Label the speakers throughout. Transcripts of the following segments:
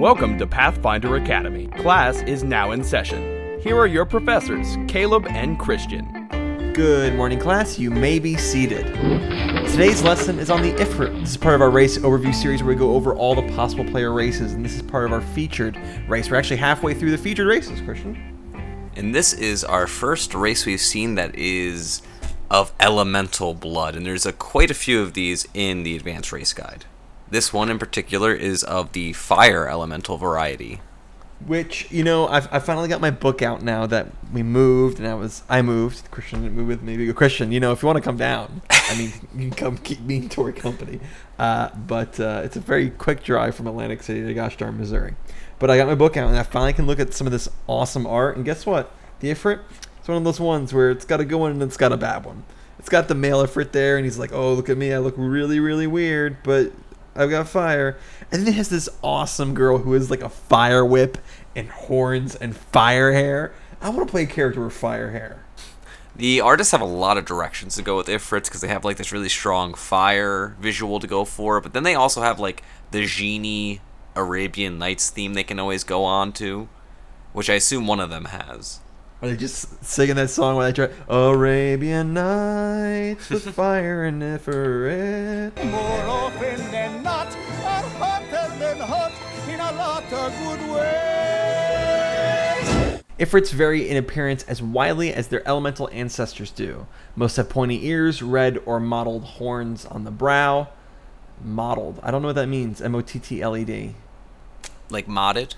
Speaker 1: Welcome to Pathfinder Academy. Class is now in session. Here are your professors, Caleb and Christian.
Speaker 2: Good morning, class. You may be seated. Today's lesson is on the Ifrit. This is part of our race overview series where we go over all the possible player races, and this is part of our featured race. We're actually halfway through the featured races, Christian.
Speaker 3: And this is our first race we've seen that is of elemental blood, and there's a, quite a few of these in the advanced race guide. This one in particular is of the fire elemental variety.
Speaker 2: Which you know, I've, I finally got my book out now that we moved, and I was I moved. Christian didn't move with me. Christian, you know, if you want to come down, I mean, you can come keep me in tour company. Uh, but uh, it's a very quick drive from Atlantic City to gosh darn Missouri. But I got my book out, and I finally can look at some of this awesome art. And guess what? The Ifrit, it's one of those ones where it's got a good one and it's got a bad one. It's got the male Ifrit there, and he's like, "Oh, look at me! I look really, really weird." But I've got fire. And then it has this awesome girl who is like a fire whip and horns and fire hair. I want to play a character with fire hair.
Speaker 3: The artists have a lot of directions to go with Ifrits because they have like this really strong fire visual to go for, but then they also have like the genie Arabian Nights theme they can always go on to, which I assume one of them has.
Speaker 2: Are they just singing that song while they try Arabian Nights with fire and Ifrit?
Speaker 4: More often than not, are hotter than hot in a lot of good ways.
Speaker 2: Ifrits vary in appearance as widely as their elemental ancestors do. Most have pointy ears, red or mottled horns on the brow. Mottled. I don't know what that means. M O T T L E D.
Speaker 3: Like modded.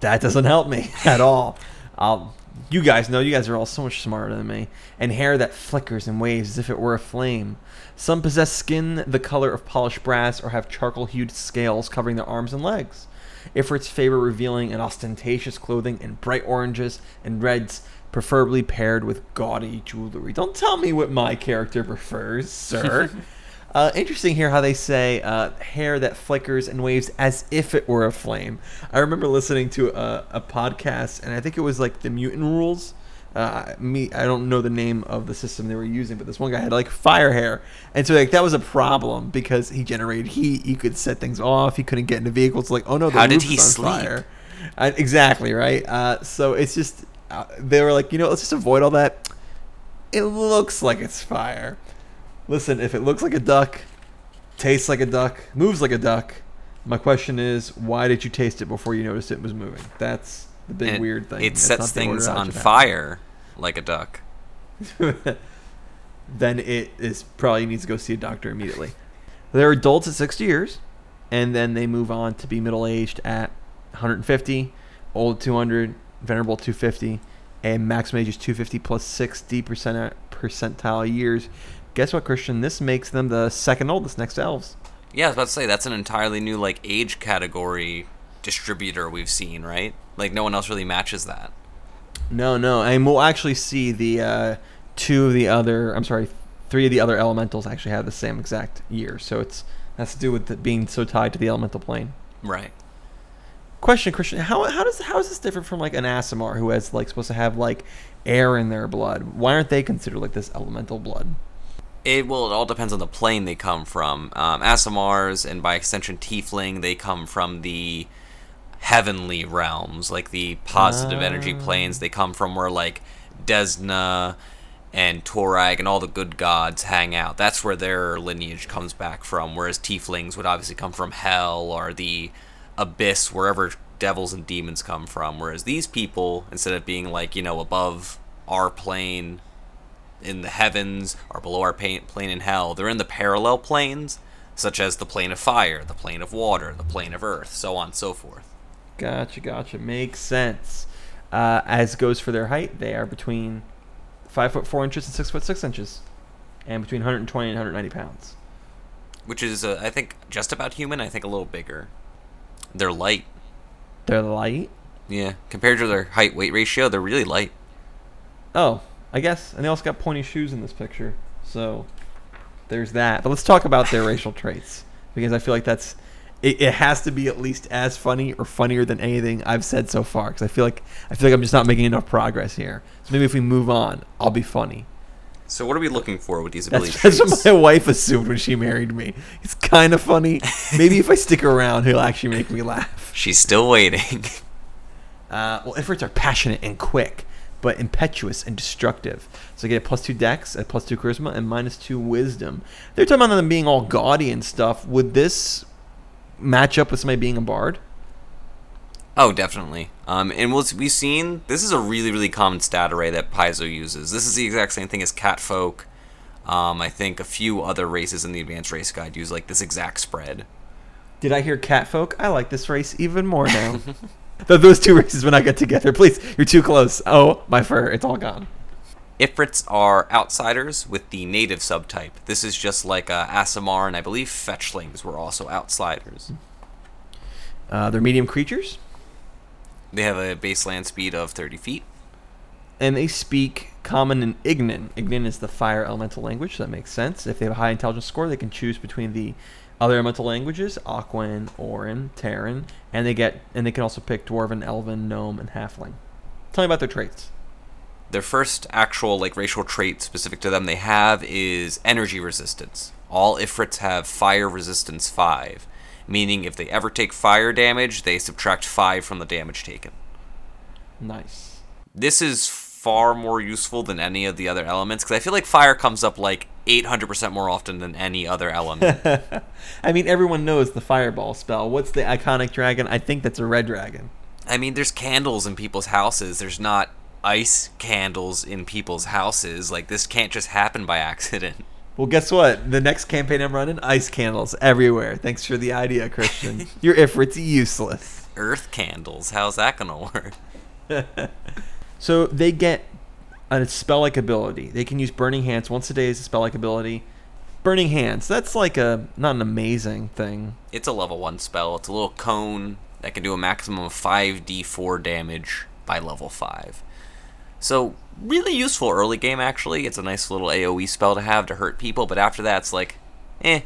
Speaker 2: That doesn't help me at all. I'll, you guys know, you guys are all so much smarter than me. And hair that flickers and waves as if it were a flame. Some possess skin the color of polished brass or have charcoal hued scales covering their arms and legs. Ifrits favor revealing in ostentatious clothing in bright oranges and reds, preferably paired with gaudy jewelry. Don't tell me what my character prefers, sir. Uh, interesting here how they say uh, hair that flickers and waves as if it were a flame. I remember listening to a, a podcast, and I think it was like the Mutant Rules. Uh, me, I don't know the name of the system they were using, but this one guy had like fire hair, and so like that was a problem because he generated heat. He could set things off. He couldn't get into vehicles. Like, oh no, the
Speaker 3: How did he
Speaker 2: on
Speaker 3: sleep?
Speaker 2: fire. Uh, exactly right. Uh, so it's just uh, they were like, you know, let's just avoid all that. It looks like it's fire. Listen, if it looks like a duck, tastes like a duck, moves like a duck, my question is, why did you taste it before you noticed it was moving? That's the big
Speaker 3: And
Speaker 2: weird thing.
Speaker 3: It
Speaker 2: That's
Speaker 3: sets
Speaker 2: not the order
Speaker 3: things on fire like a duck.
Speaker 2: then it is probably needs to go see a doctor immediately. They're adults at 60 years, and then they move on to be middle aged at 150, old 200, venerable 250, and maximum age is 250 plus 60 percentile years. Guess what, Christian? This makes them the second oldest next to elves.
Speaker 3: Yeah, I was about to say that's an entirely new like age category distributor we've seen, right? Like no one else really matches that.
Speaker 2: No, no, and we'll actually see the uh, two of the other. I'm sorry, three of the other elementals actually have the same exact year. So it's has to do with it being so tied to the elemental plane.
Speaker 3: Right.
Speaker 2: Question, Christian, how how does how is this different from like an Aasimar who has like supposed to have like air in their blood? Why aren't they considered like this elemental blood?
Speaker 3: It well, it all depends on the plane they come from. Um, Aasimars and by extension Tiefling, they come from the heavenly realms, like the positive energy
Speaker 2: Ah.
Speaker 3: planes. They come from where like Desna and Torag and all the good gods hang out. That's where their lineage comes back from. Whereas Tieflings would obviously come from hell or the abyss, wherever devils and demons come from. Whereas these people, instead of being like you know above our plane in the heavens or below our plane in hell. They're in the parallel planes, such as the plane of fire, the plane of water, the plane of earth, so on and so forth.
Speaker 2: Gotcha, gotcha. Makes sense. Uh, as goes for their height, they are between five foot four inches and six foot six inches, and between 120 and 190 pounds.
Speaker 3: Which is, uh, I think, just about human. I think a little bigger. They're light.
Speaker 2: They're light.
Speaker 3: Yeah, compared to their height weight ratio, they're really light.
Speaker 2: Oh, I guess. And they also got pointy shoes in this picture. So there's that. But let's talk about their racial traits because I feel like that's it, it has to be at least as funny or funnier than anything I've said so far because I feel like I feel like I'm just not making enough progress here. So maybe if we move on, I'll be funny.
Speaker 3: So what are we looking for with these ability
Speaker 2: That's, that's what my wife assumed when she married me. It's kind of funny. Maybe if I stick around, he'll actually make me laugh.
Speaker 3: She's still waiting.
Speaker 2: Uh, well, Ifrits are passionate and quick, but impetuous and destructive. So I get a plus two dex, a plus two charisma, and minus two wisdom. They're talking about them being all gaudy and stuff. Would this match up with somebody being a bard?
Speaker 3: Oh, definitely. Um, and we'll, we've seen this is a really, really common stat array that Paizo uses. This is the exact same thing as Catfolk. Um, I think a few other races in the Advanced Race Guide use like this exact spread.
Speaker 2: Did I hear catfolk? I like this race even more now. Th- Those two races when I get together. Please, you're too close. Oh, my fur, it's all gone.
Speaker 3: Ifrits are outsiders with the native subtype. This is just like uh, Aasimar and I believe Fetchlings were also outsiders.
Speaker 2: Uh, they're medium creatures,
Speaker 3: They have a baseline speed of 30 feet.
Speaker 2: and they speak Common and Ignan. Ignan is the fire elemental language, so that makes sense. If they have a high intelligence score, they can choose between the other elemental languages, Aquan, Auran, Terran, and they get and they can also pick Dwarven, Elven, Gnome, and Halfling. Tell me about their traits.
Speaker 3: Their first actual like racial trait specific to them they have is energy resistance. All Ifrits have fire resistance 5, meaning if they ever take fire damage, they subtract 5 from the damage taken.
Speaker 2: Nice.
Speaker 3: This is far more useful than any of the other elements because I feel like fire comes up like 800% more often than any other element.
Speaker 2: I mean, everyone knows the Fireball spell. What's the iconic dragon? I think that's a red dragon.
Speaker 3: I mean, there's candles in people's houses. There's not ice candles in people's houses. Like, this can't just happen by accident.
Speaker 2: Well, guess what? The next campaign I'm running, ice candles everywhere. Thanks for the idea, Christian. Your Ifrit's useless.
Speaker 3: Earth candles. How's that gonna work?
Speaker 2: So they get a spell-like ability. They can use Burning Hands once a day as a spell-like ability. Burning Hands. That's like a not an amazing thing.
Speaker 3: It's a level 1 spell. It's a little cone that can do a maximum of 5d4 damage by level 5. So, really useful early game, actually. It's a nice little AoE spell to have to hurt people, but after that, it's like, eh.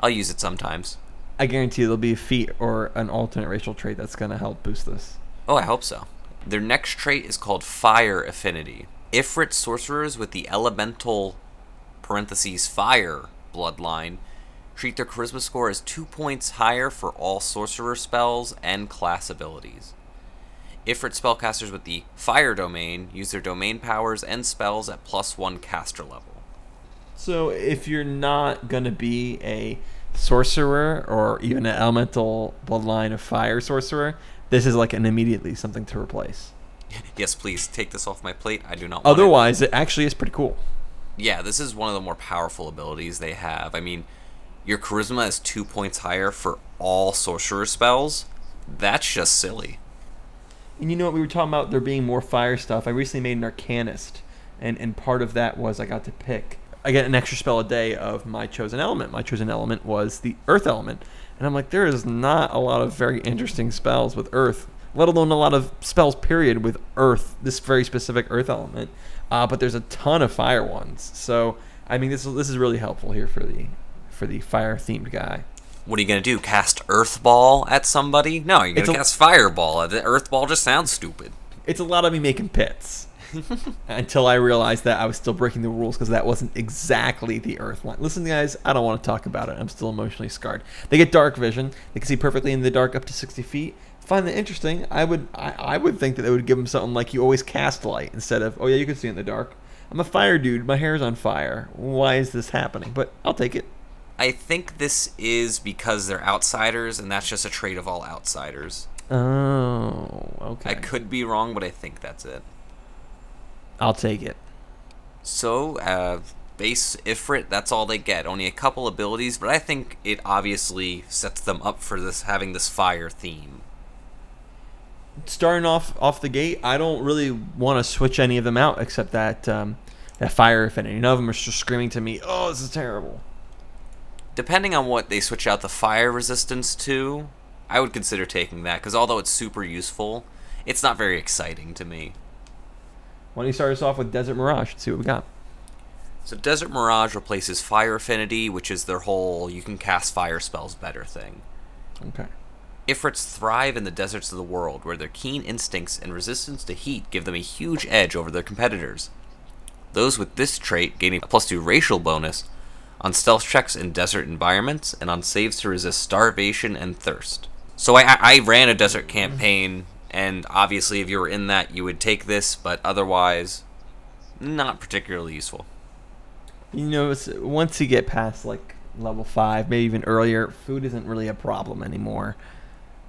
Speaker 3: I'll use it sometimes.
Speaker 2: I guarantee there'll be a feat or an alternate racial trait that's going to help boost this.
Speaker 3: Oh, I hope so. Their next trait is called Fire Affinity. Ifrit sorcerers with the elemental parentheses fire bloodline treat their charisma score as two points higher for all sorcerer spells and class abilities. Ifrit spellcasters with the fire domain use their domain powers and spells at plus one caster level.
Speaker 2: So if you're not going to be a sorcerer or even an elemental bloodline of fire sorcerer, this is like an immediately something to replace.
Speaker 3: yes, please take this off my plate. I do not want it.
Speaker 2: Otherwise, it actually is pretty cool.
Speaker 3: yeah, this is one of the more powerful abilities they have. I mean, your charisma is two points higher for all sorcerer spells. That's just silly.
Speaker 2: And you know what? We were talking about there being more fire stuff. I recently made an Arcanist, and, and part of that was I got to pick. I get an extra spell a day of my chosen element. My chosen element was the Earth element. And I'm like, there is not a lot of very interesting spells with Earth, let alone a lot of spells, period, with Earth, this very specific Earth element. Uh, but there's a ton of fire ones. So, I mean, this is, this is really helpful here for the for the fire themed guy.
Speaker 3: What are you gonna do? Cast Earth Ball at somebody? No, you're gonna
Speaker 2: a-
Speaker 3: cast Fireball. The Earth Ball just sounds stupid.
Speaker 2: it's a lot of me making pits until I realized that I was still breaking the rules because that wasn't exactly the Earth line. Listen, guys, I don't want to talk about it. I'm still emotionally scarred. They get dark vision. They can see perfectly in the dark up to 60 feet. Find that interesting. I would I, I would think that they would give them something like you always cast light instead of oh yeah you can see in the dark. I'm a fire dude. My hair's on fire. Why is this happening? But I'll take it.
Speaker 3: I think this is because they're outsiders, and that's just a trait of all outsiders.
Speaker 2: Oh, okay.
Speaker 3: I could be wrong, but I think that's it.
Speaker 2: I'll take it.
Speaker 3: So, uh, base Ifrit, that's all they get. Only a couple abilities, but I think it obviously sets them up for this having this fire theme.
Speaker 2: starting off off the gate, I don't really want to switch any of them out except that um, that fire affinity. None of them are just screaming to me, "Oh, this is terrible."
Speaker 3: Depending on what they switch out the fire resistance to, I would consider taking that because although it's super useful, it's not very exciting to me.
Speaker 2: Why don't you start us off with Desert Mirage? Let's see what we got.
Speaker 3: So Desert Mirage replaces Fire Affinity, which is their whole you can cast fire spells better thing.
Speaker 2: Okay.
Speaker 3: Ifrits thrive in the deserts of the world, where their keen instincts and resistance to heat give them a huge edge over their competitors. those with this trait gain a plus 2 racial bonus on stealth checks in desert environments and on saves to resist starvation and thirst. So I, I ran a desert campaign, and obviously, if you were in that, you would take this, but otherwise, not particularly useful.
Speaker 2: You know, once you get past like level five, maybe even earlier, food isn't really a problem anymore.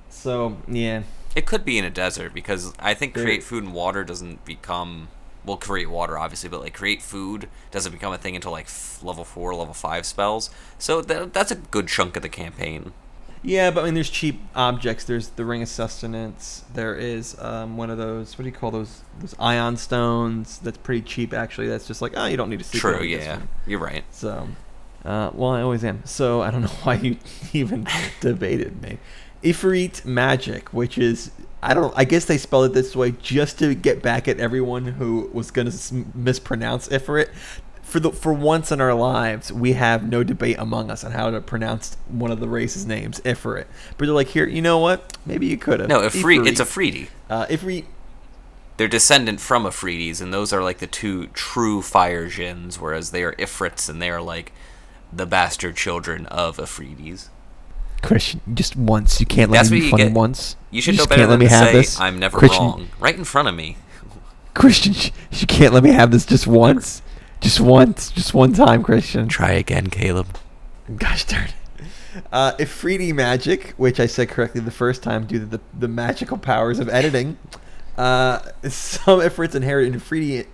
Speaker 2: So yeah,
Speaker 3: It could be in a desert because I think create food and water doesn't become well create water obviously, but like create food doesn't become a thing until like f- level four, level five spells. So that, that's a good chunk of the campaign.
Speaker 2: Yeah, but I mean, there's cheap objects. There's the ring of sustenance. There is um, one of those. What do you call those? Those ioun stones. That's pretty cheap, actually. That's just like, oh, you don't need to see.
Speaker 3: True, yeah, you're right.
Speaker 2: So, uh, well, I always am. So I don't know why you even debated me. Ifrit magic, which is I don't. I guess they spelled it this way just to get back at everyone who was going to mispronounce Ifrit. For the for once in our lives, we have no debate among us on how to pronounce one of the race's names, Ifrit. But they're like, here, you know what? Maybe you could have.
Speaker 3: No, Ifrit, it's a.
Speaker 2: Uh, Ifrit.
Speaker 3: They're descendant from Afrides, and those are like the two true fire djinns, whereas they are Ifrits, and they are like the bastard children of Afrides.
Speaker 2: Christian, just once. You can't let
Speaker 3: That's what you get.
Speaker 2: once.
Speaker 3: You should know
Speaker 2: just
Speaker 3: better
Speaker 2: can't
Speaker 3: than
Speaker 2: let me
Speaker 3: to
Speaker 2: have
Speaker 3: say,
Speaker 2: this.
Speaker 3: I'm never
Speaker 2: Christian,
Speaker 3: wrong. Right in front of me.
Speaker 2: Christian, you can't let me have this just once. Just once. Just one time, Christian.
Speaker 3: Try again, Caleb.
Speaker 2: Gosh darn it. Uh, Ifriti magic, which I said correctly the first time due to the, the magical powers of editing. Uh, some Ifrits inherit an Ifriti,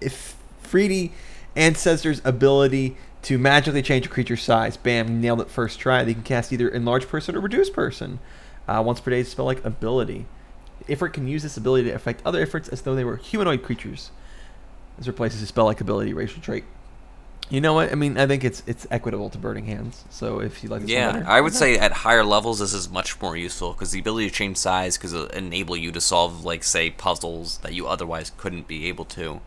Speaker 2: Ifriti ancestor's ability to magically change a creature's size. Bam, nailed it first try. They can cast either enlarge person or reduce person. Uh, once per day, spell like ability. Ifrit can use this ability to affect other Ifrits as though they were humanoid creatures. This replaces his spell like ability racial trait. You know what? I mean, I think it's it's equitable to Burning Hands. So if you like this one
Speaker 3: Yeah,
Speaker 2: better,
Speaker 3: I would
Speaker 2: okay.
Speaker 3: say at higher levels this is much more useful because the ability to change size could enable you to solve, like, say, puzzles that you otherwise couldn't be able to.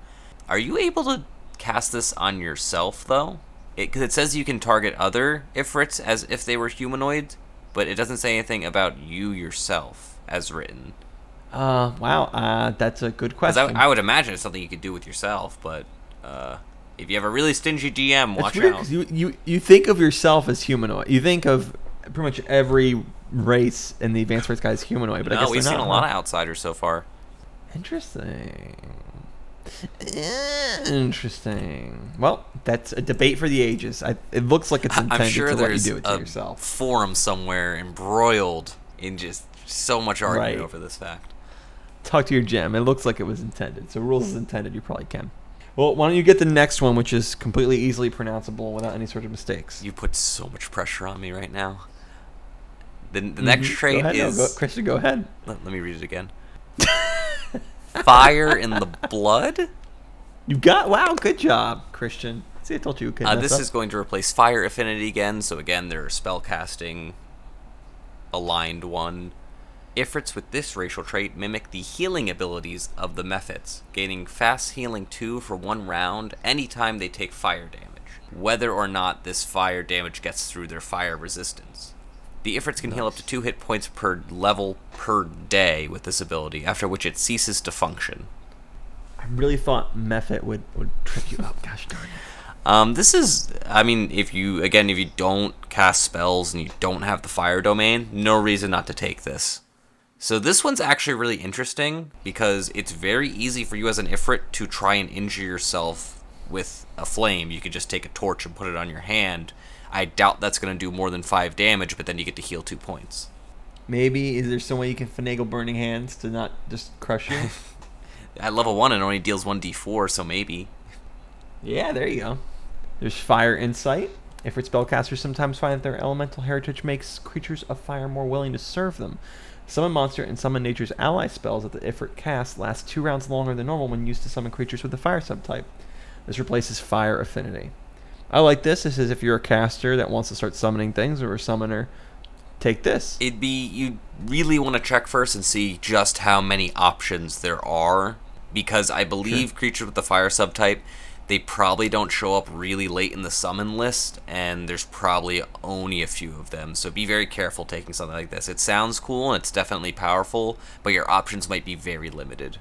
Speaker 3: Are you able to cast this on yourself though? Because it, says you can target other Ifrits as if they were humanoid, but it doesn't say anything about you yourself as written.
Speaker 2: Uh, wow. Uh, that's a good question.
Speaker 3: I, I would imagine it's something you could do with yourself, but uh, if you have a really stingy DM, watch
Speaker 2: weird
Speaker 3: out.
Speaker 2: you, you you think of yourself as humanoid. You think of pretty much every race in the advanced race guy as humanoid, but I
Speaker 3: no,
Speaker 2: guess
Speaker 3: we've seen
Speaker 2: not,
Speaker 3: a lot
Speaker 2: huh?
Speaker 3: of outsiders so far.
Speaker 2: Interesting. Interesting. Well, that's a debate for the ages. I, it looks like it's
Speaker 3: I-
Speaker 2: intended
Speaker 3: I'm sure
Speaker 2: to let you do it to
Speaker 3: a
Speaker 2: yourself.
Speaker 3: forum somewhere embroiled in just so much argument
Speaker 2: Right.
Speaker 3: over this fact.
Speaker 2: Talk to your gem. It looks like it was intended. So rules is intended. You probably can. Well, why don't you get the next one, which is completely easily pronounceable without any sort of mistakes.
Speaker 3: You put so much pressure on me right now. The, the next
Speaker 2: Mhm.
Speaker 3: trait
Speaker 2: go ahead. No,
Speaker 3: is.
Speaker 2: go, Christian, go ahead.
Speaker 3: let, let me read it again. Fire in the blood.
Speaker 2: You got wow, good job, Christian. See, I told you.
Speaker 3: Uh, this
Speaker 2: up.
Speaker 3: is going to replace fire affinity again. So again, they're spellcasting aligned one. Ifrits with this racial trait mimic the healing abilities of the Mephits, gaining fast healing 2 for one round anytime they take fire damage, whether or not this fire damage gets through their fire resistance. The Ifrits can heal up to 2 hit points per level per day with this ability, after which it ceases to function.
Speaker 2: I really thought Mephit would would trip you up. Gosh darn it.
Speaker 3: Um, this is, I mean, if you, again, if you don't cast spells and you don't have the fire domain, no reason not to take this. So this one's actually really interesting because it's very easy for you as an Ifrit to try and injure yourself with a flame. You could just take a torch and put it on your hand. I doubt that's going to do more than 5 damage, but then you get to heal 2 points.
Speaker 2: Maybe is there some way you can finagle Burning Hands to not just crush you?
Speaker 3: At level 1, it only deals 1d4, so maybe.
Speaker 2: yeah, there you go. There's Fire Insight. Ifrit spellcasters sometimes find that their elemental heritage makes creatures of fire more willing to serve them. Summon monster and summon nature's ally spells that the Ifrit casts last two rounds longer than normal when used to summon creatures with the fire subtype. This replaces fire affinity. I like this. This is if you're a caster that wants to start summoning things or a summoner, take this.
Speaker 3: it'd be you really want to check first and see just how many options there are because I believe creatures with the fire subtype they probably don't show up really late in the summon list and there's probably only a few of them so be very careful taking something like this it sounds cool and it's definitely powerful but your options might be very limited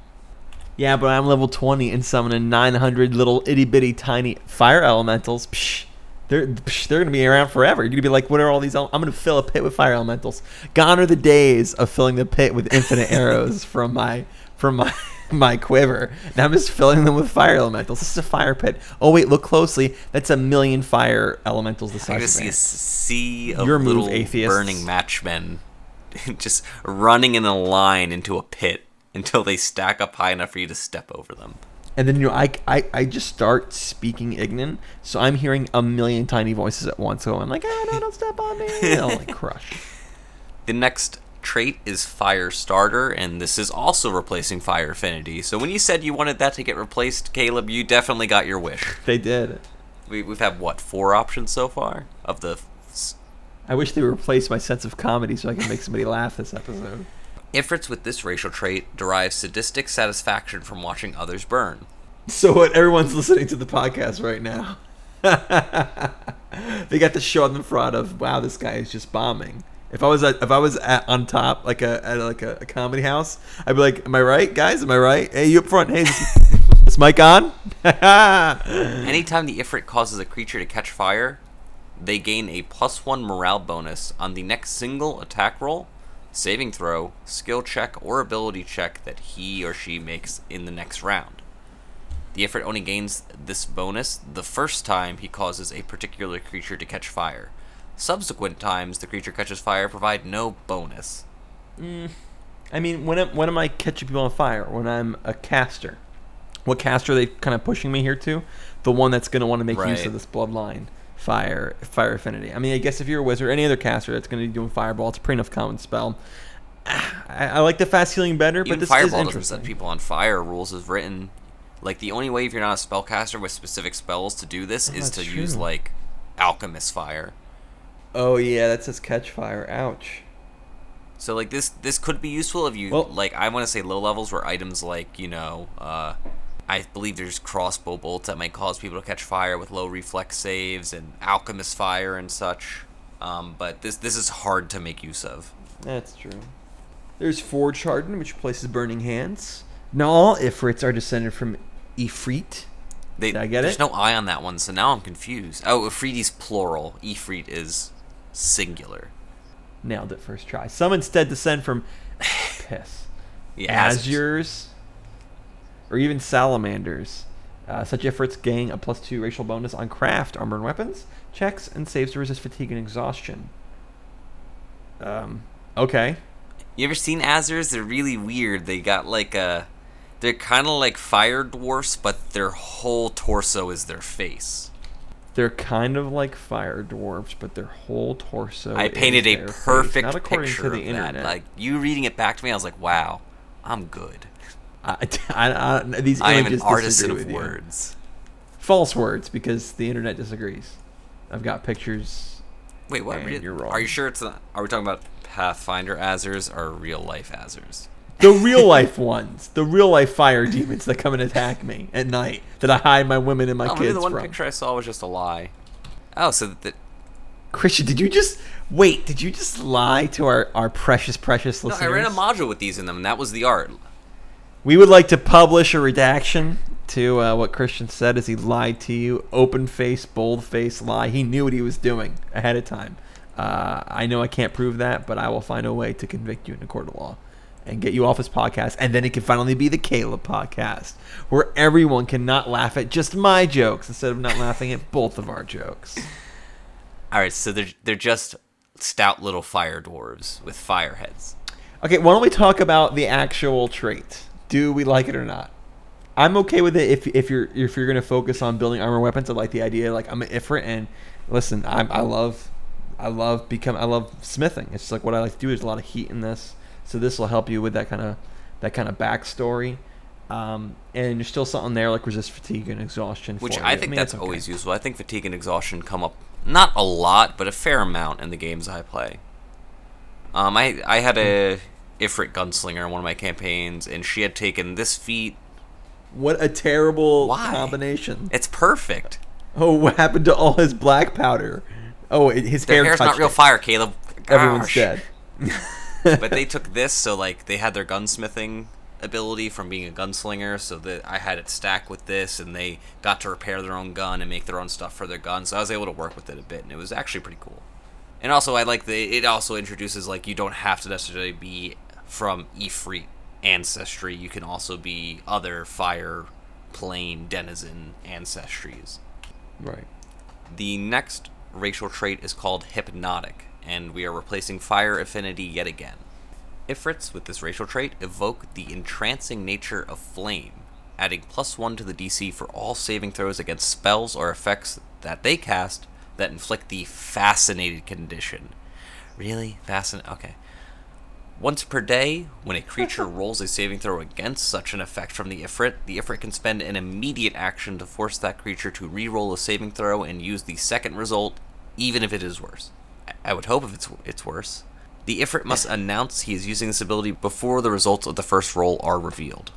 Speaker 2: Yeah, but I'm level 20 and summoning 900 little itty bitty tiny fire elementals. Psh, they're psh, they're gonna be around forever. You're gonna be like, what are all these? el- I'm gonna fill a pit with fire elementals. Gone are the days of filling the pit with infinite arrows from my from my my quiver. Now I'm just filling them with fire elementals. This is a fire pit. Oh wait, look closely. That's a million fire elementals the
Speaker 3: I
Speaker 2: size
Speaker 3: just
Speaker 2: of
Speaker 3: see a sea of
Speaker 2: Your move,
Speaker 3: little
Speaker 2: atheists.
Speaker 3: burning matchmen just running in a line into a pit until they stack up high enough for you to step over them.
Speaker 2: And then you know, I, I, I just start speaking Ignan, so I'm hearing a million tiny voices at once. So I'm like, ah, no, don't step on me. I'll like crush.
Speaker 3: The next trait is Fire Starter, and this is also replacing Fire Affinity. So when you said you wanted that to get replaced, Caleb, you definitely got your wish.
Speaker 2: They did.
Speaker 3: We, we've had, what, four options so far? Of the
Speaker 2: I wish they replaced my sense of comedy so I can make somebody laugh this episode.
Speaker 3: Ifrits with this racial trait derive sadistic satisfaction from watching others burn.
Speaker 2: So what? Everyone's listening to the podcast right now. they got the show on the front of wow, this guy is just bombing. If I was at, if I was at, on top like a at like a, a comedy house, I'd be like, "Am I right, guys? Am I right? Hey, you up front? Hey, is, is mic on?"
Speaker 3: Anytime the Ifrit causes a creature to catch fire, they gain a plus one morale bonus on the next single attack roll, saving throw, skill check, or ability check that he or she makes in the next round. The Ifrit only gains this bonus the first time he causes a particular creature to catch fire. Subsequent times the creature catches fire provide no bonus.
Speaker 2: Mm, I mean, when am, when am I catching people on fire? When I'm a caster. What caster are they kind of pushing me here to? The one that's going to want to make use of this bloodline fire fire affinity. I mean, I guess if you're a wizard, any other caster that's going to be doing fireball, it's a pretty enough common spell. Ah, I, I like the fast healing better, but
Speaker 3: Even
Speaker 2: this
Speaker 3: Fireball
Speaker 2: is interesting.
Speaker 3: set people on fire. Rules is written. Like the only way if you're not a spellcaster with specific spells to do this oh, is to
Speaker 2: Oh, that's
Speaker 3: use like alchemist fire.
Speaker 2: Oh yeah, that says catch fire. Ouch.
Speaker 3: So like this this could be useful if you
Speaker 2: Well-
Speaker 3: like I want to say low levels where items like you know uh, I believe there's crossbow bolts that might cause people to catch fire with low reflex saves and alchemist fire and such. Um, but this this is hard to make use of.
Speaker 2: That's true. There's Forge Harden, which places Burning Hands. Now all Ifrits are descended from Ifrit.
Speaker 3: They,
Speaker 2: Did I get
Speaker 3: there's
Speaker 2: it?
Speaker 3: no I on that one, so now I'm confused. Oh, Ifriti's plural. Ifrit is singular.
Speaker 2: Nailed it first try. Some instead descend from piss.
Speaker 3: Yeah,
Speaker 2: Azers, or even salamanders. Uh, such Ifrits gain a plus two racial bonus on craft, armor, and weapons checks, and saves to resist fatigue and exhaustion. Um, okay.
Speaker 3: You ever seen Azers? They're really weird. They got like a. They're kind of like fire dwarfs, but their whole torso is their face.
Speaker 2: They're kind of like fire dwarves, but their whole torso.
Speaker 3: I painted a
Speaker 2: face,
Speaker 3: perfect
Speaker 2: not according
Speaker 3: picture
Speaker 2: to the
Speaker 3: of
Speaker 2: internet.
Speaker 3: that. Like you reading it back to me, I was like, "Wow, I'm good.
Speaker 2: I, I, I, these
Speaker 3: I am an artisan of
Speaker 2: you.
Speaker 3: words."
Speaker 2: False words, because the internet disagrees. I've got pictures.
Speaker 3: Wait, what?
Speaker 2: Man,
Speaker 3: Re-
Speaker 2: you're wrong.
Speaker 3: Are you sure it's not? Are we talking about Pathfinder Azers or real life Azers?
Speaker 2: The real life ones, the real life fire demons that come and attack me at night, that I hide my women and my
Speaker 3: oh, maybe
Speaker 2: kids
Speaker 3: the one
Speaker 2: from.
Speaker 3: picture I saw was just a lie. Oh, so that.
Speaker 2: Christian, did you just wait? Did you just lie to our, our precious, precious
Speaker 3: No,
Speaker 2: listeners?
Speaker 3: I ran a module with these in them, and that was the art.
Speaker 2: we would like to publish a redaction to uh, what Christian said as he lied to you. Open face, bold face lie. He knew what he was doing ahead of time. Uh, I know I can't prove that, but I will find a way to convict you in a court of law and get you off his podcast. And then it can finally be the Caleb podcast, where everyone can not laugh at just my jokes instead of not laughing at both of our jokes.
Speaker 3: All right, so they're they're just stout little fire dwarves with fire heads.
Speaker 2: Okay, why don't we talk about the actual trait? Do we like it or not? I'm okay with it if, if you're if you're gonna focus on building armor weapons. I like the idea. Like I'm an Ifrit, and listen, I'm, I love I love become I love smithing. It's just like what I like to do. There's a lot of heat in this, so this will help you with that kind of that kind of backstory. Um, and there's still something there like resist fatigue and exhaustion.
Speaker 3: Which I think
Speaker 2: mean,
Speaker 3: that's
Speaker 2: okay.
Speaker 3: always useful. I think fatigue and exhaustion come up not a lot, but a fair amount in the games I play. Um, I I had a Ifrit gunslinger in one of my campaigns, and she had taken this feat.
Speaker 2: What a terrible
Speaker 3: Why?
Speaker 2: combination.
Speaker 3: It's perfect.
Speaker 2: Oh, what happened to all his black powder? Oh, his
Speaker 3: Their
Speaker 2: hair
Speaker 3: hair's not real
Speaker 2: it.
Speaker 3: fire, Caleb.
Speaker 2: Everyone's dead.
Speaker 3: but they took this, so like they had their gunsmithing ability from being a gunslinger, so that I had it stacked with this, and they got to repair their own gun and make their own stuff for their gun. So I was able to work with it a bit, and it was actually pretty cool. And also, I like the it also introduces like you don't have to necessarily be from Ifrit ancestry. You can also be other fire plane denizen ancestries.
Speaker 2: Right.
Speaker 3: The next racial trait is called hypnotic, and we are replacing fire affinity yet again. Ifrits with this racial trait evoke the entrancing nature of flame, adding plus one to the DC for all saving throws against spells or effects that they cast that inflict the fascinated condition. Really? Fascinated? Okay. Once per day, when a creature rolls a saving throw against such an effect from the Ifrit, the Ifrit can spend an immediate action to force that creature to re-roll a saving throw and use the second result, even if it is worse. I- would hope if it's it's worse. The Ifrit must announce he is using this ability before the results of the first roll are revealed.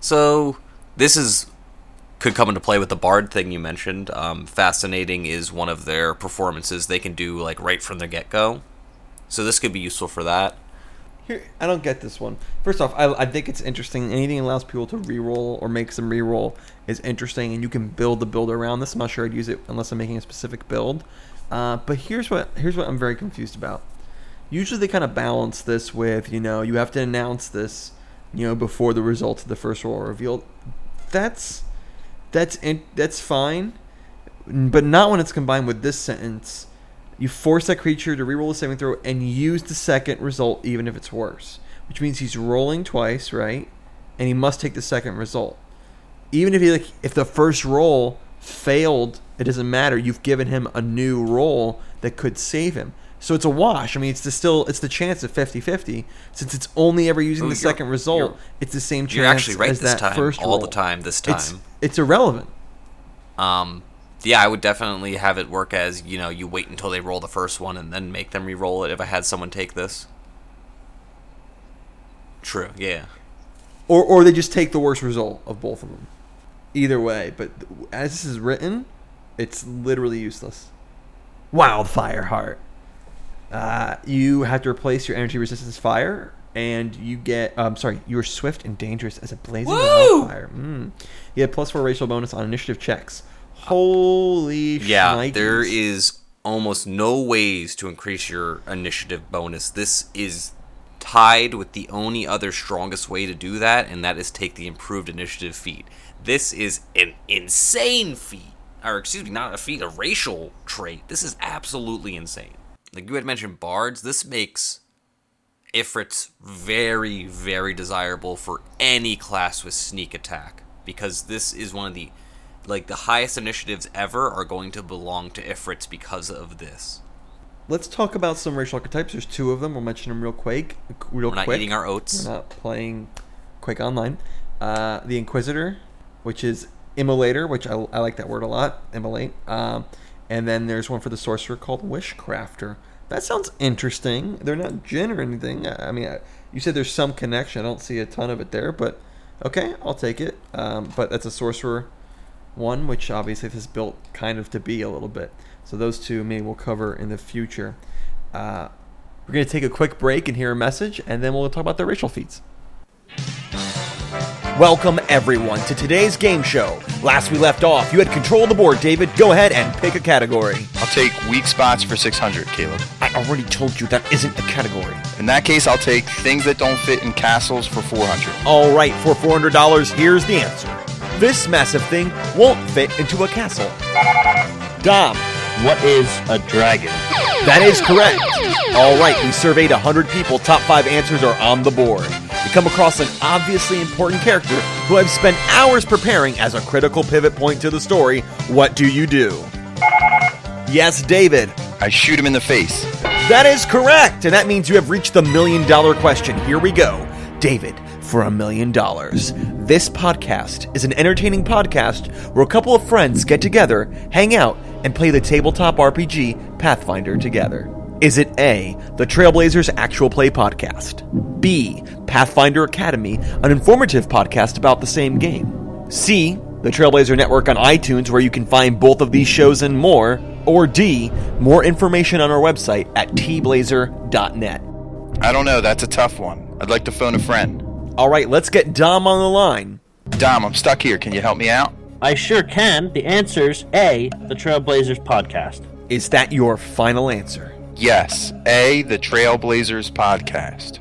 Speaker 3: So this is could come into play with the bard thing you mentioned. Um, Fascinating is one of their performances they can do like right from the get go. So this could be useful for that.
Speaker 2: Here, I don't get this one. First off, I, I think it's interesting. Anything allows people to re-roll or makes them re-roll is interesting, and you can build the build around this. I'm not sure I'd use it unless I'm making a specific build. Uh, but here's what here's what I'm very confused about. Usually they kind of balance this with you know you have to announce this you know before the results of the first roll are revealed. That's that's in, that's fine, but not when it's combined with this sentence. You force that creature to reroll a saving throw and use the second result, even if it's worse. Which means he's rolling twice, right? And he must take the second result. Even if he like, if the first roll failed, it doesn't matter. You've given him a new roll that could save him. So it's a wash. I mean, it's the still it's the chance of 50-50. Since it's only ever using the second result, it's the same chance
Speaker 3: You're actually right
Speaker 2: as
Speaker 3: this
Speaker 2: that
Speaker 3: time,
Speaker 2: first
Speaker 3: all the time this
Speaker 2: It's,
Speaker 3: time.
Speaker 2: it's irrelevant.
Speaker 3: Um, yeah, I would definitely have it work as you know you wait until they roll the first one and then make them re-roll it. If I had someone take this, true, yeah.
Speaker 2: or or they just take the worst result of both of them. Either way, but as this is written, it's literally useless. Wildfire heart. Uh, you have to replace your energy resistance fire, and you get. Um, sorry, you are swift and dangerous as a blazing
Speaker 3: Woo!
Speaker 2: wildfire. Mm. You have plus four racial bonus on initiative checks. Holy
Speaker 3: Yeah,
Speaker 2: shnikes.
Speaker 3: there is almost no ways to increase your initiative bonus. This is tied with the only other strongest way to do that, and that is take the improved initiative feat. This is an insane feat. Or, excuse me, not a feat, a racial trait. This is absolutely insane. Like you had mentioned bards, this makes Ifrits very, very desirable for any class with sneak attack. Because this is one of the like the highest initiatives ever are going to belong to Ifrits because of this.
Speaker 2: Let's talk about some racial archetypes. There's two of them. We'll mention them real quick. Real
Speaker 3: We're not
Speaker 2: quick.
Speaker 3: eating our oats.
Speaker 2: We're not playing Quake Online. Uh, the Inquisitor, which is Immolator, which I, I like that word a lot. Immolate. Um, and then there's one for the Sorcerer called Wishcrafter. That sounds interesting. They're not djinn or anything. I I mean, I, you said there's some connection. I don't see a ton of it there, but okay, I'll take it. Um, but that's a Sorcerer one, which obviously this is built kind of to be a little bit. So those two maybe we'll cover in the future. Uh, we're going to take a quick break and hear a message, and then we'll talk about the racial feats.
Speaker 5: Welcome, everyone, to today's game show. Last we left off, you had control of the board, David. Go ahead and pick a category.
Speaker 6: I'll take weak spots for 600, Caleb.
Speaker 5: I already told you that isn't a category.
Speaker 6: In that case, I'll take things that don't fit in castles for 400.
Speaker 5: All right, for $400, here's the answer. This massive thing won't fit into a castle. Dom,
Speaker 7: What is a dragon?
Speaker 5: that is correct. All right, we surveyed 100 people. Top five answers are on the board. You come across an obviously important character who I've spent hours preparing as a critical pivot point to the story. What do you do? Yes, David.
Speaker 6: I shoot him in the face.
Speaker 5: That is correct, and that means you have reached the million dollar question. Here we go. David, for a million dollars. This podcast is an entertaining podcast where a couple of friends get together, hang out, and play the tabletop RPG Pathfinder together. Is it A, the Trailblazers Actual Play Podcast? B, Pathfinder Academy, an informative podcast about the same game? C, the Trailblazer Network on iTunes, where you can find both of these shows and more? Or D, more information on our website at tblazer.net.
Speaker 6: I don't know. That's a tough one. I'd like to phone a friend.
Speaker 5: All right, let's get Dom on the line.
Speaker 6: Dom, I'm stuck here. Can you help me out?
Speaker 7: I sure can. The answer's A, the Trailblazers podcast.
Speaker 5: Is that your final answer?
Speaker 6: Yes. A, the Trailblazers podcast.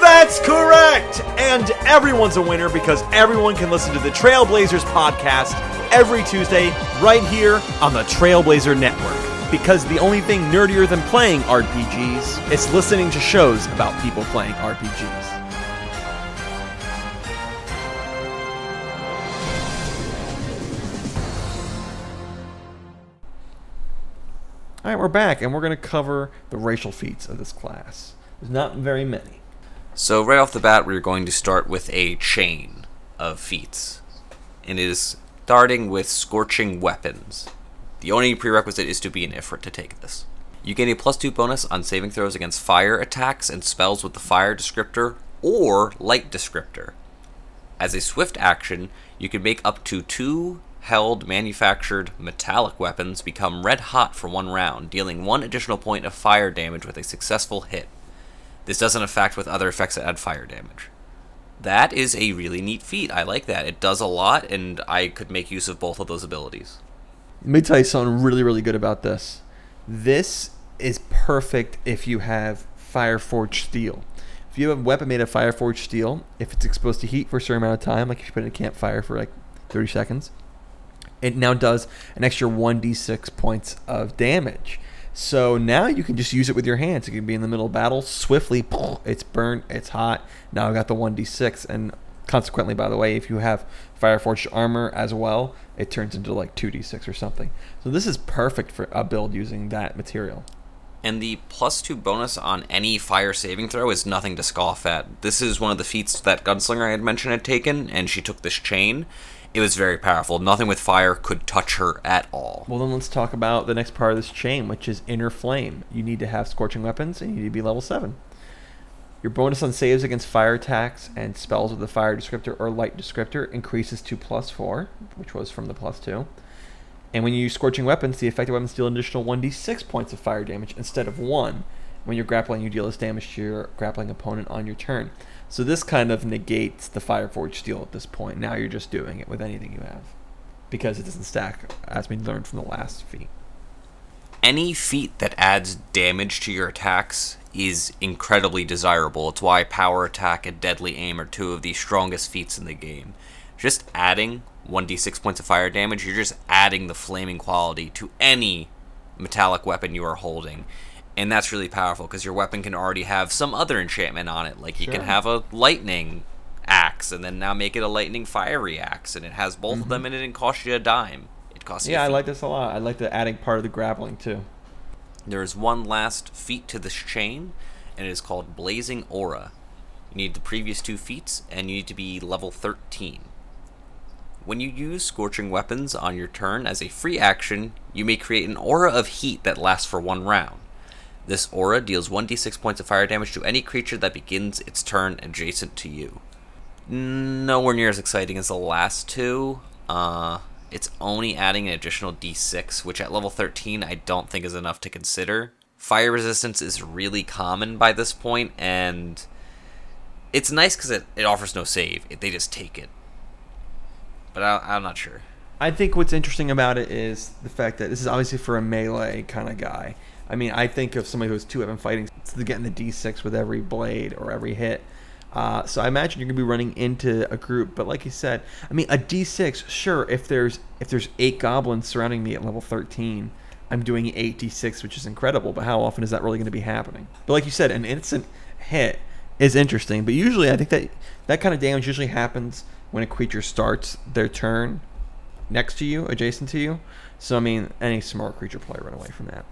Speaker 5: That's correct! And everyone's a winner because everyone can listen to the Trailblazers podcast every Tuesday right here on the Trailblazer Network. Because the only thing nerdier than playing RPGs is listening to shows about people playing RPGs.
Speaker 2: Right, we're back, and we're going to cover the racial feats of this class. There's not very many.
Speaker 3: So right off the bat, we're going to start with a chain of feats, and it is starting with scorching weapons. The only prerequisite is to be an Ifrit to take this. You gain a plus two bonus on saving throws against fire attacks and spells with the fire descriptor or light descriptor. As a swift action, you can make up to two held manufactured metallic weapons become red hot for one round, dealing one additional point of fire damage with a successful hit. This doesn't affect with other effects that add fire damage. That is a really neat feat. I like that. It does a lot, and I could make use of both of those abilities.
Speaker 2: Let me tell you something really, really good about this. This is perfect if you have Fireforged steel. If you have a weapon made of Fireforged steel, if it's exposed to heat for a certain amount of time, like if you put it in a campfire for like 30 seconds, it now does an extra 1d6 points of damage. So now you can just use it with your hands. You can be in the middle of battle, swiftly, it's burnt, it's hot. Now I've got the 1d6, and consequently, by the way, if you have Fireforged armor as well, it turns into like 2d6 or something. So this is perfect for a build using that material.
Speaker 3: And the plus two bonus on any fire saving throw is nothing to scoff at. This is one of the feats that Gunslinger I had mentioned had taken, and she took this chain. It was very powerful. Nothing with fire could touch her at all.
Speaker 2: Well, then let's talk about the next part of this chain, which is Inner Flame. You need to have Scorching Weapons, and you need to be level 7. Your bonus on saves against fire attacks and spells with the fire descriptor or light descriptor increases to plus 4, which was from the plus 2. And when you use Scorching Weapons, the effective weapons deal an additional 1d6 points of fire damage instead of 1. When you're grappling, you deal this damage to your grappling opponent on your turn. So this kind of negates the Fireforged steel at this point. Now you're just doing it with anything you have. Because it doesn't stack, as we learned from the last feat.
Speaker 3: Any feat that adds damage to your attacks is incredibly desirable. It's why Power Attack and Deadly Aim are two of the strongest feats in the game. Just adding 1d6 points of fire damage, you're just adding the flaming quality to any metallic weapon you are holding. And that's really powerful because your weapon can already have some other enchantment on it. Like you can have a lightning axe and then now make it a lightning fiery axe and it has both of mm-hmm. them in it and costs you a dime. It costs you
Speaker 2: Yeah, I like this a lot. I like the adding part of the grappling too.
Speaker 3: There is one last feat to this chain, and it is called Blazing Aura. You need the previous two feats, and you need to be level 13. When you use Scorching Weapons on your turn as a free action, you may create an aura of heat that lasts for one round. This aura deals 1d6 points of fire damage to any creature that begins its turn adjacent to you. Nowhere near as exciting as the last two. Uh, it's only adding an additional d6, which at level 13 I don't think is enough to consider. Fire resistance is really common by this point, and it's nice because it, it offers no save. It, they just take it. But I, I'm not sure.
Speaker 2: I think what's interesting about it is the fact that this is obviously for a melee kind of guy. I mean, I think of somebody who's two weapon fighting, it's getting the d6 with every blade or every hit. Uh, so I imagine you're gonna be running into a group, but like you said, I mean, a d6. Sure, if there's if there's eight goblins surrounding me at level 13, I'm doing eight d6, which is incredible. But how often is that really to be happening? But like you said, an instant hit is interesting. But usually, I think that that kind of damage usually happens when a creature starts their turn next to you, adjacent to you. So I mean, any smart creature probably run away from that.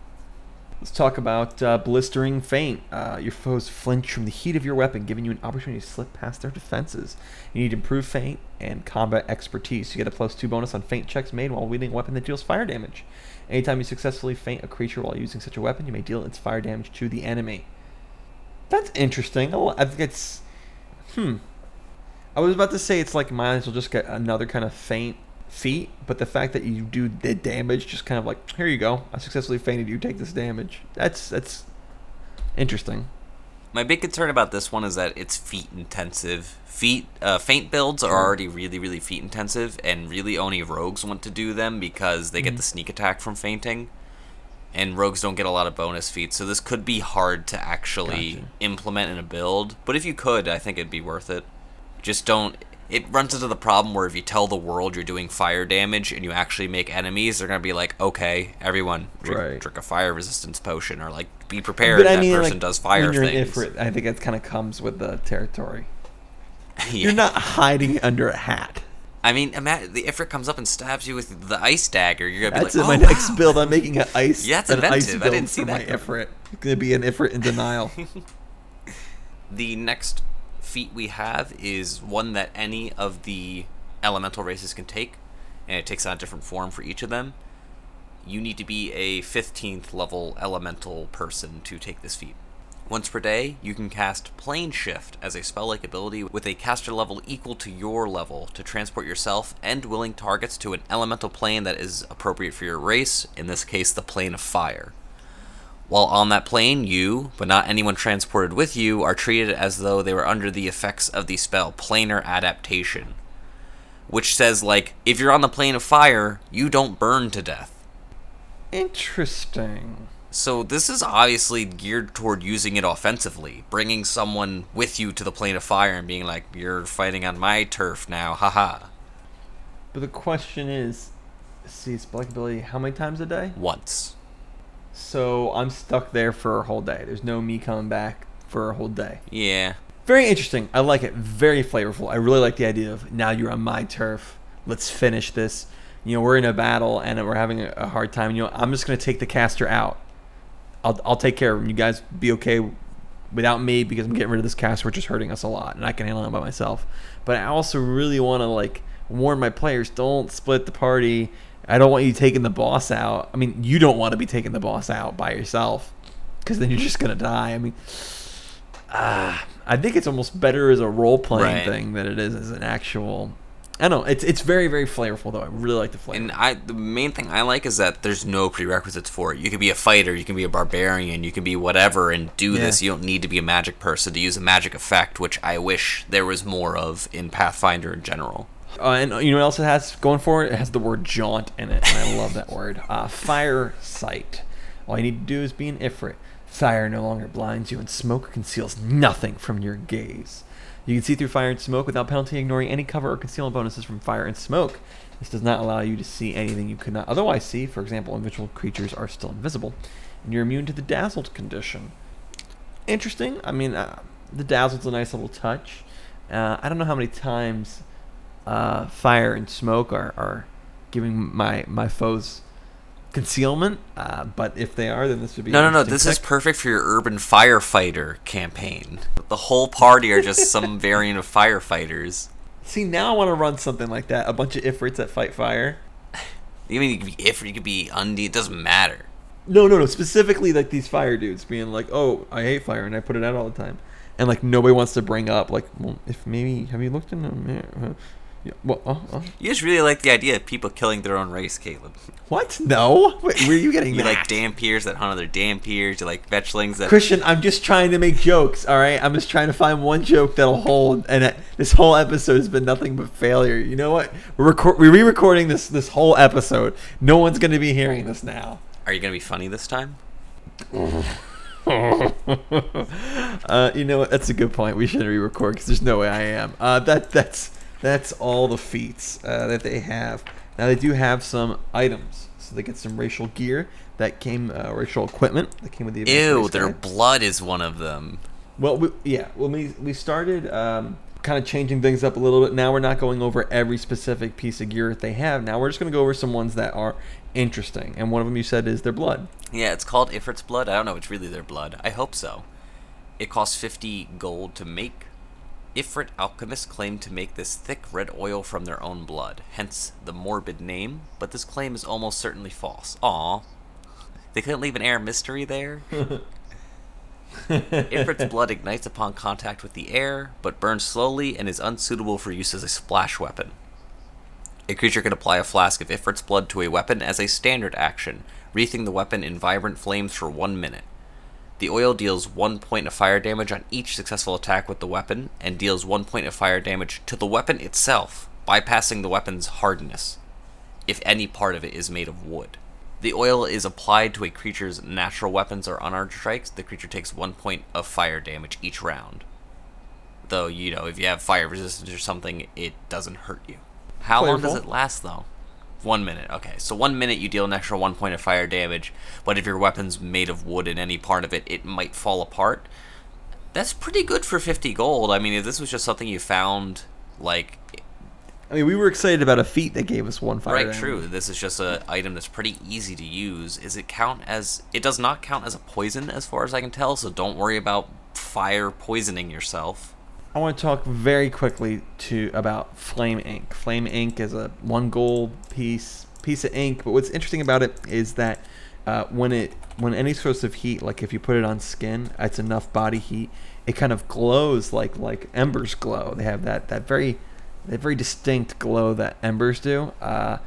Speaker 2: Let's talk about uh, blistering feint. Uh, your foes flinch from the heat of your weapon, giving you an opportunity to slip past their defenses. You need improved feint and combat expertise. You get a plus two bonus on feint checks made while wielding a weapon that deals fire damage. Anytime you successfully feint a creature while using such a weapon, you may deal its fire damage to the enemy. That's interesting. I think it's. Hmm. I was about to say it's like might as well just get another kind of feint feat, but the fact that you do the damage, just kind of like here you go, I successfully feinted. You take this damage. That's that's interesting.
Speaker 3: My big concern about this one is that it's feat intensive. Feat, uh, feint builds are already really, really feat intensive, and really only rogues want to do them because they get the sneak attack from feinting, and rogues don't get a lot of bonus feats. So this could be hard to actually
Speaker 2: Gotcha.
Speaker 3: implement in a build. But if you could, I think it'd be worth it. Just don't. It runs into the problem where if you tell the world you're doing fire damage and you actually make enemies, they're gonna be like, "Okay, everyone, drink,
Speaker 2: Right.
Speaker 3: drink a fire resistance potion," or like, "Be prepared."
Speaker 2: But
Speaker 3: that
Speaker 2: mean,
Speaker 3: person
Speaker 2: like,
Speaker 3: does fire things.
Speaker 2: Ifrit, I think it kind of comes with the territory.
Speaker 3: Yeah.
Speaker 2: You're not hiding under a hat.
Speaker 3: I mean, imagine the Ifrit comes up and stabs you with the ice dagger. You're gonna be
Speaker 2: That's
Speaker 3: like,
Speaker 2: in
Speaker 3: "Oh,
Speaker 2: my next build. I'm making an ice.
Speaker 3: Yeah, it's
Speaker 2: an
Speaker 3: inventive. I didn't see that
Speaker 2: my Ifrit. It's gonna be an Ifrit in denial.
Speaker 3: The next feat we have is one that any of the elemental races can take, and it takes on a different form for each of them. You need to be a 15th level elemental person to take this feat. Once per day, you can cast Plane Shift as a spell like ability with a caster level equal to your level to transport yourself and willing targets to an elemental plane that is appropriate for your race, in this case, the plane of fire. While on that plane, you, but not anyone transported with you, are treated as though they were under the effects of the spell Planar Adaptation. Which says, like, if you're on the plane of fire, you don't burn to death.
Speaker 2: Interesting.
Speaker 3: So this is obviously geared toward using it offensively, bringing someone with you to the plane of fire and being like, "You're fighting on my turf now, haha."
Speaker 2: But the question is, see, spell ability how many times a day?
Speaker 3: Once.
Speaker 2: So I'm stuck there for a whole day. There's no me coming back for a whole day.
Speaker 3: Yeah.
Speaker 2: Very interesting. I like it. Very flavorful. I really like the idea of now you're on my turf. Let's finish this. You know, we're in a battle and we're having a, hard time. You know, I'm just gonna take the caster out. I'll I'll take care of him. You guys be okay without me because I'm getting rid of this caster, which is hurting us a lot, and I can handle it by myself. But I also really want to like warn my players: don't split the party. I don't want you taking the boss out. I mean, you don't want to be taking the boss out by yourself because then you're just gonna die. I mean, ah, I think it's almost better as a role playing
Speaker 3: Right.
Speaker 2: thing than it is as an actual. I don't know. It's it's very very flavorful though. I really like the flavor.
Speaker 3: And I the main thing I like is that there's no prerequisites for it. You can be a fighter, you can be a barbarian, you can be whatever and do
Speaker 2: Yeah.
Speaker 3: this. You don't need to be a magic person to use a magic effect, which I wish there was more of in Pathfinder in general.
Speaker 2: Uh, and you know what else it has going for it? It has the word jaunt in it, and I love that word. Uh, fire sight. All you need to do is be an Ifrit. Fire no longer blinds you, and smoke conceals nothing from your gaze. You can see through fire and smoke without penalty, ignoring any cover or concealment bonuses from fire and smoke. This does not allow you to see anything you could not otherwise see. For example, invisible creatures are still invisible, and you're immune to the dazzled condition. Interesting. I mean, uh, the dazzled's a nice little touch. Uh, I don't know how many times uh, fire and smoke are, are giving my my foes concealment. Uh, but if they are, then this would be
Speaker 3: No, no, no. This is perfect for your urban firefighter campaign. The whole party are just some variant of firefighters.
Speaker 2: See, now I want to run something like that. A bunch of ifrits that fight fire.
Speaker 3: You mean, you could be if you could be undine. It doesn't matter.
Speaker 2: No, no, no. Specifically, like these fire dudes being like, "Oh, I hate fire, and I put it out all the time," and like nobody wants to bring up like, "Well, if maybe have you looked in the mirror?" Yeah, well, uh, uh,
Speaker 3: You just really like the idea of people killing their own race, Caleb.
Speaker 2: what? No, Wait, where are you getting
Speaker 3: You
Speaker 2: that?
Speaker 3: like dhampirs that hunt other dhampirs. You like fetchlings that
Speaker 2: Christian, I'm just trying to make jokes, all right? I'm just trying to find one joke that'll hold, and it, this whole episode has been nothing but failure. You know what? We're, record, we're re-recording this this whole episode. No one's going to be hearing this now.
Speaker 3: Are you gonna be funny this time?
Speaker 2: Uh, you know what? That's a good point. We shouldn't re-record because there's no way I am. Uh, that that's that's all the feats uh, that they have. Now they do have some items, so they get some racial gear that came, uh, racial equipment that came with the.
Speaker 3: Ew, their
Speaker 2: guide.
Speaker 3: blood is one of them.
Speaker 2: Well, we, yeah. When we we started um, kind of changing things up a little bit. Now we're not going over every specific piece of gear that they have. Now we're just going to go over some ones that are interesting. And one of them you said is their blood.
Speaker 3: Yeah, it's called Ifrit's blood. I don't know. It's really their blood. I hope so. It costs 50 gold to make. Ifrit alchemists claim to make this thick red oil from their own blood, hence the morbid name, but this claim is almost certainly false. Aw. They couldn't leave an air mystery there? Ifrit's blood ignites upon contact with the air, but burns slowly and is unsuitable for use as a splash weapon. A creature can apply a flask of Ifrit's blood to a weapon as a standard action, wreathing the weapon in vibrant flames for one minute. The oil deals one point of fire damage on each successful attack with the weapon, and deals one point of fire damage to the weapon itself, bypassing the weapon's hardness, if any part of it is made of wood. The oil is applied to a creature's natural weapons or unarmed strikes. The creature takes one point of fire damage each round. Though, you know, if you have fire resistance or something, it doesn't hurt you. How long does it last, though? One minute. Okay, so one minute you deal an extra one point of fire damage, but if your weapon's made of wood in any part of it, it might fall apart. That's pretty good for 50 gold. I mean, if this was just something you found, like,
Speaker 2: I mean, we were excited about a feat that gave us one fire.
Speaker 3: right,
Speaker 2: damage.
Speaker 3: true. This is just a item that's pretty easy to use. Is it count as? It does not count as a poison, as far as I can tell. So don't worry about fire poisoning yourself.
Speaker 2: I want to talk very quickly to about Flame Ink. Flame Ink is a one gold piece piece of ink, but what's interesting about it is that uh, when it when any source of heat, like if you put it on skin, it's enough body heat, it kind of glows like like embers glow. They have that that very that very distinct glow that embers do. Uh,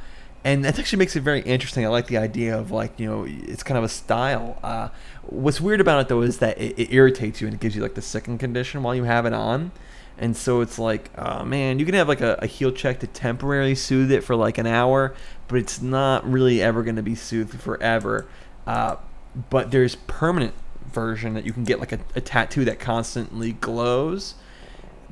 Speaker 2: and that actually makes it very interesting. I like the idea of like you know it's kind of a style. Uh, what's weird about it though is that it, it irritates you and it gives you like the sickened condition while you have it on, and so it's like oh man, you can have like a, a heal check to temporarily soothe it for like an hour, but it's not really ever going to be soothed forever. Uh, but there's permanent version that you can get like a, a tattoo that constantly glows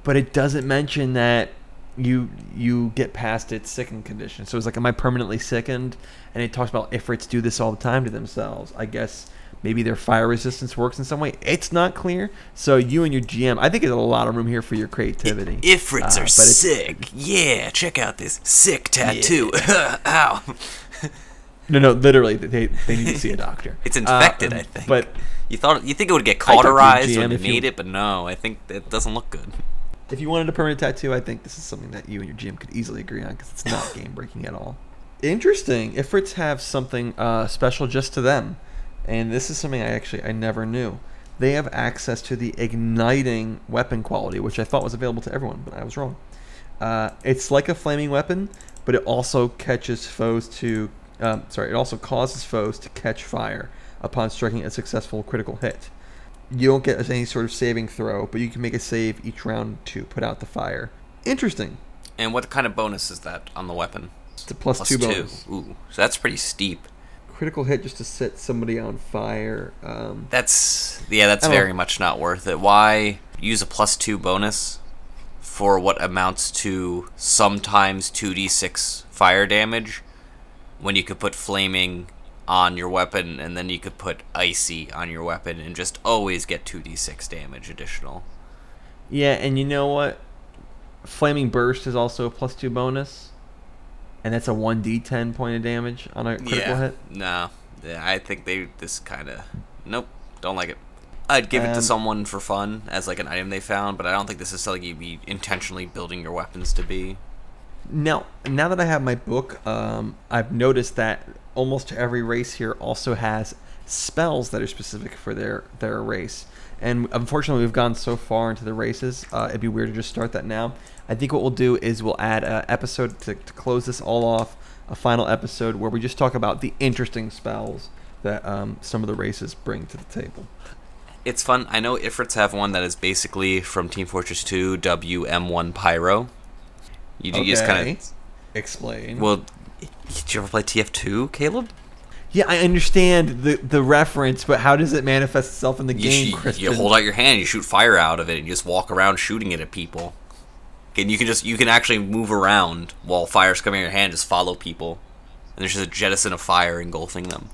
Speaker 2: but it doesn't mention that you you get past its sickened condition. So it's like, am I permanently sickened? And it talks about ifrits do this all the time to themselves. I guess maybe their fire resistance works in some way. It's not clear. So you and your GM, I think there's a lot of room here for your creativity.
Speaker 3: Ifrits
Speaker 2: Uh,
Speaker 3: are sick. Yeah, check out this sick tattoo. Ow.
Speaker 2: No, no, literally, they they need to see a doctor.
Speaker 3: It's
Speaker 2: Uh,
Speaker 3: infected, I think.
Speaker 2: But
Speaker 3: you thought you think it would get
Speaker 2: I talked to your
Speaker 3: cauterized
Speaker 2: GM
Speaker 3: when you
Speaker 2: if you-
Speaker 3: made it, but no, I think it doesn't look good.
Speaker 2: If you wanted a permanent tattoo, I think this is something that you and your GM could easily agree on because it's not game breaking at all. Interesting. Ifrits have something uh, special just to them, and this is something I actually I never knew. They have access to the igniting weapon quality, which I thought was available to everyone, but I was wrong. Uh, it's like a flaming weapon, but it also catches foes to. Um, sorry, it also causes foes to catch fire upon striking a successful critical hit. You don't get any sort of saving throw, but you can make a save each round to put out the fire. Interesting.
Speaker 3: And what kind of bonus is that on the weapon?
Speaker 2: It's a plus, two bonus.
Speaker 3: Ooh, so that's pretty steep.
Speaker 2: Critical hit just to set somebody on fire. Um,
Speaker 3: That's yeah, that's very much not worth it. Why use a plus two bonus for what amounts to sometimes two d six fire damage when you could put flaming on your weapon and then you could put icy on your weapon and just always get two d six damage additional.
Speaker 2: yeah, and you know what? Flaming burst is also a plus two bonus, and that's a one d10 point of damage on a critical
Speaker 3: yeah,
Speaker 2: hit.
Speaker 3: no, yeah, I think they this kind of nope, don't like it. I'd give it to
Speaker 2: Um,
Speaker 3: someone for fun as like an item they found, but I don't think this is something you'd be intentionally building your weapons to be.
Speaker 2: Now, now that I have my book, um, I've noticed that almost every race here also has spells that are specific for their their race. And unfortunately, we've gone so far into the races. Uh, it'd be weird to just start that now. I think what we'll do is we'll add an episode to, to close this all off, a final episode where we just talk about the interesting spells that um, some of the races bring to the table.
Speaker 3: It's fun. I know Ifrits have one that is basically from Team Fortress 2 WM1 Pyro. You, you just kind of
Speaker 2: Explain.
Speaker 3: well. Did you ever play TF2, Caleb?
Speaker 2: yeah, I understand the the reference, but how does it manifest itself in the
Speaker 3: You,
Speaker 2: game,
Speaker 3: sh- you hold out your hand, you shoot fire out of it, and you just walk around shooting it at people. And you can just you can actually move around while fire's coming in your hand. Just follow people, and there's just a jettison of fire engulfing them.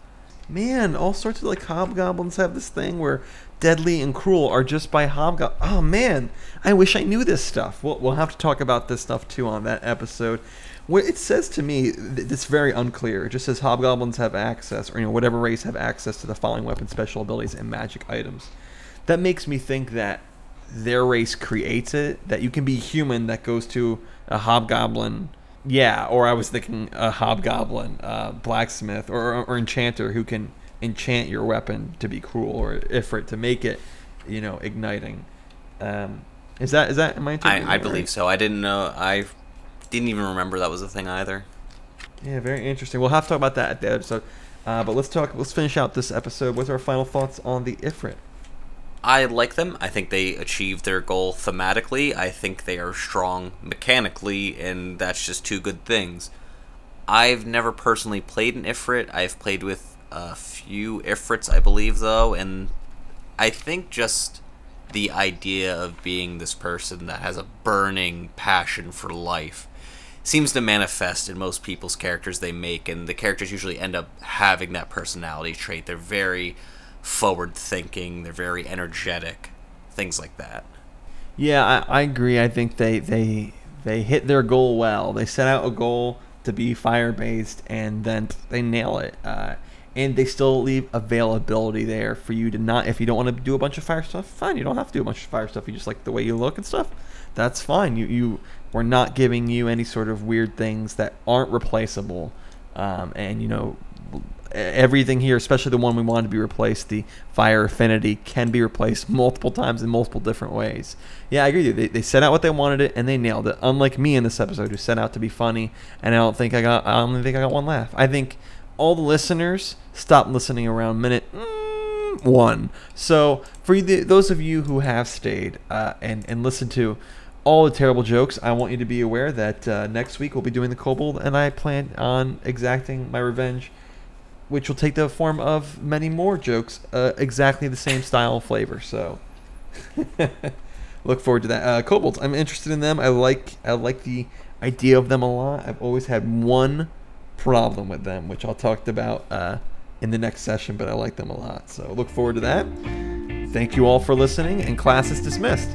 Speaker 2: Man, all sorts of like hobgoblins have this thing where deadly and cruel are just by hobgoblin. Oh man, I wish I knew this stuff. We'll, we'll have to talk about this stuff too on that episode. What it says to me, it's very unclear. It just says hobgoblins have access, or you know, whatever race have access to the following weapon special abilities and magic items. That makes me think that their race creates it. That you can be human that goes to a hobgoblin. Yeah, or I was thinking a hobgoblin, uh, blacksmith, or, or enchanter who can enchant your weapon to be cruel, or ifrit to make it, you know, igniting. Um, is that is that am I?
Speaker 3: I, I
Speaker 2: that
Speaker 3: believe
Speaker 2: right?
Speaker 3: so. I didn't know. I didn't even remember that was a thing either.
Speaker 2: Yeah, very interesting. We'll have to talk about that at the episode. Uh, but let's talk. Let's finish out this episode with our final thoughts on the Ifrit.
Speaker 3: I like them. I think they achieve their goal thematically. I think they are strong mechanically, and that's just two good things. I've never personally played an Ifrit. I've played with a few Ifrits, I believe, though, and I think just the idea of being this person that has a burning passion for life seems to manifest in most people's characters they make, and the characters usually end up having that personality trait. They're very forward thinking, they're very energetic, things like that.
Speaker 2: Yeah, I, I agree. I think they they they hit their goal well. They set out a goal to be fire based, and then they nail it. Uh, and they still leave availability there for you to not. If you don't want to do a bunch of fire stuff, fine. You don't have to do a bunch of fire stuff. You just like the way you look and stuff. That's fine. You you we're not giving you any sort of weird things that aren't replaceable. Um, and you know everything here, especially the one we wanted to be replaced, the fire affinity, can be replaced multiple times in multiple different ways. Yeah, I agree. They, they set out what they wanted it and they nailed it. Unlike me in this episode, who set out to be funny, and I don't think I got. I don't think I got one laugh. I think all the listeners stopped listening around minute mm, one. So for the, those of you who have stayed uh, and and listened to all the terrible jokes, I want you to be aware that uh, next week we'll be doing the kobold, and I plan on exacting my revenge which will take the form of many more jokes, uh, exactly the same style and flavor. So, look forward to that. Uh, Kobolds, I'm interested in them. I like I like the idea of them a lot. I've always had one problem with them, which I'll talk about uh, in the next session, but I like them a lot. So look forward to that. Thank you all for listening, and class is dismissed.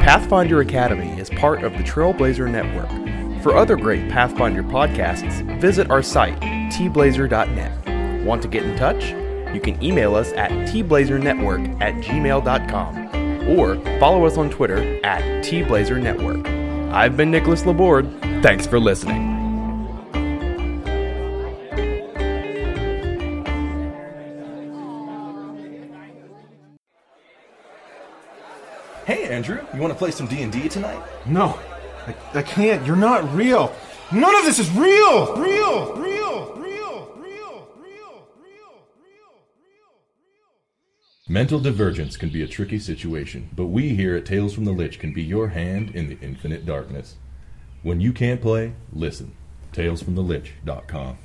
Speaker 1: Pathfinder Academy is part of the Trailblazer Network. For other great Pathfinder podcasts, visit our site, tblazer.net. Want to get in touch? You can email us at tblazernetwork at gmail.com or follow us on Twitter at tblazernetwork. I've been Nicholas Laborde. Thanks for listening.
Speaker 8: Hey, Andrew, you want to play some D&D tonight?
Speaker 9: No, I, I can't. You're not real. None of this is real. Real. Real. Real. Real. Real.
Speaker 10: Mental divergence can be a tricky situation, but we here at Tales from the Lich can be your hand in the infinite darkness. When you can't play, listen. TalesFromTheLich.com.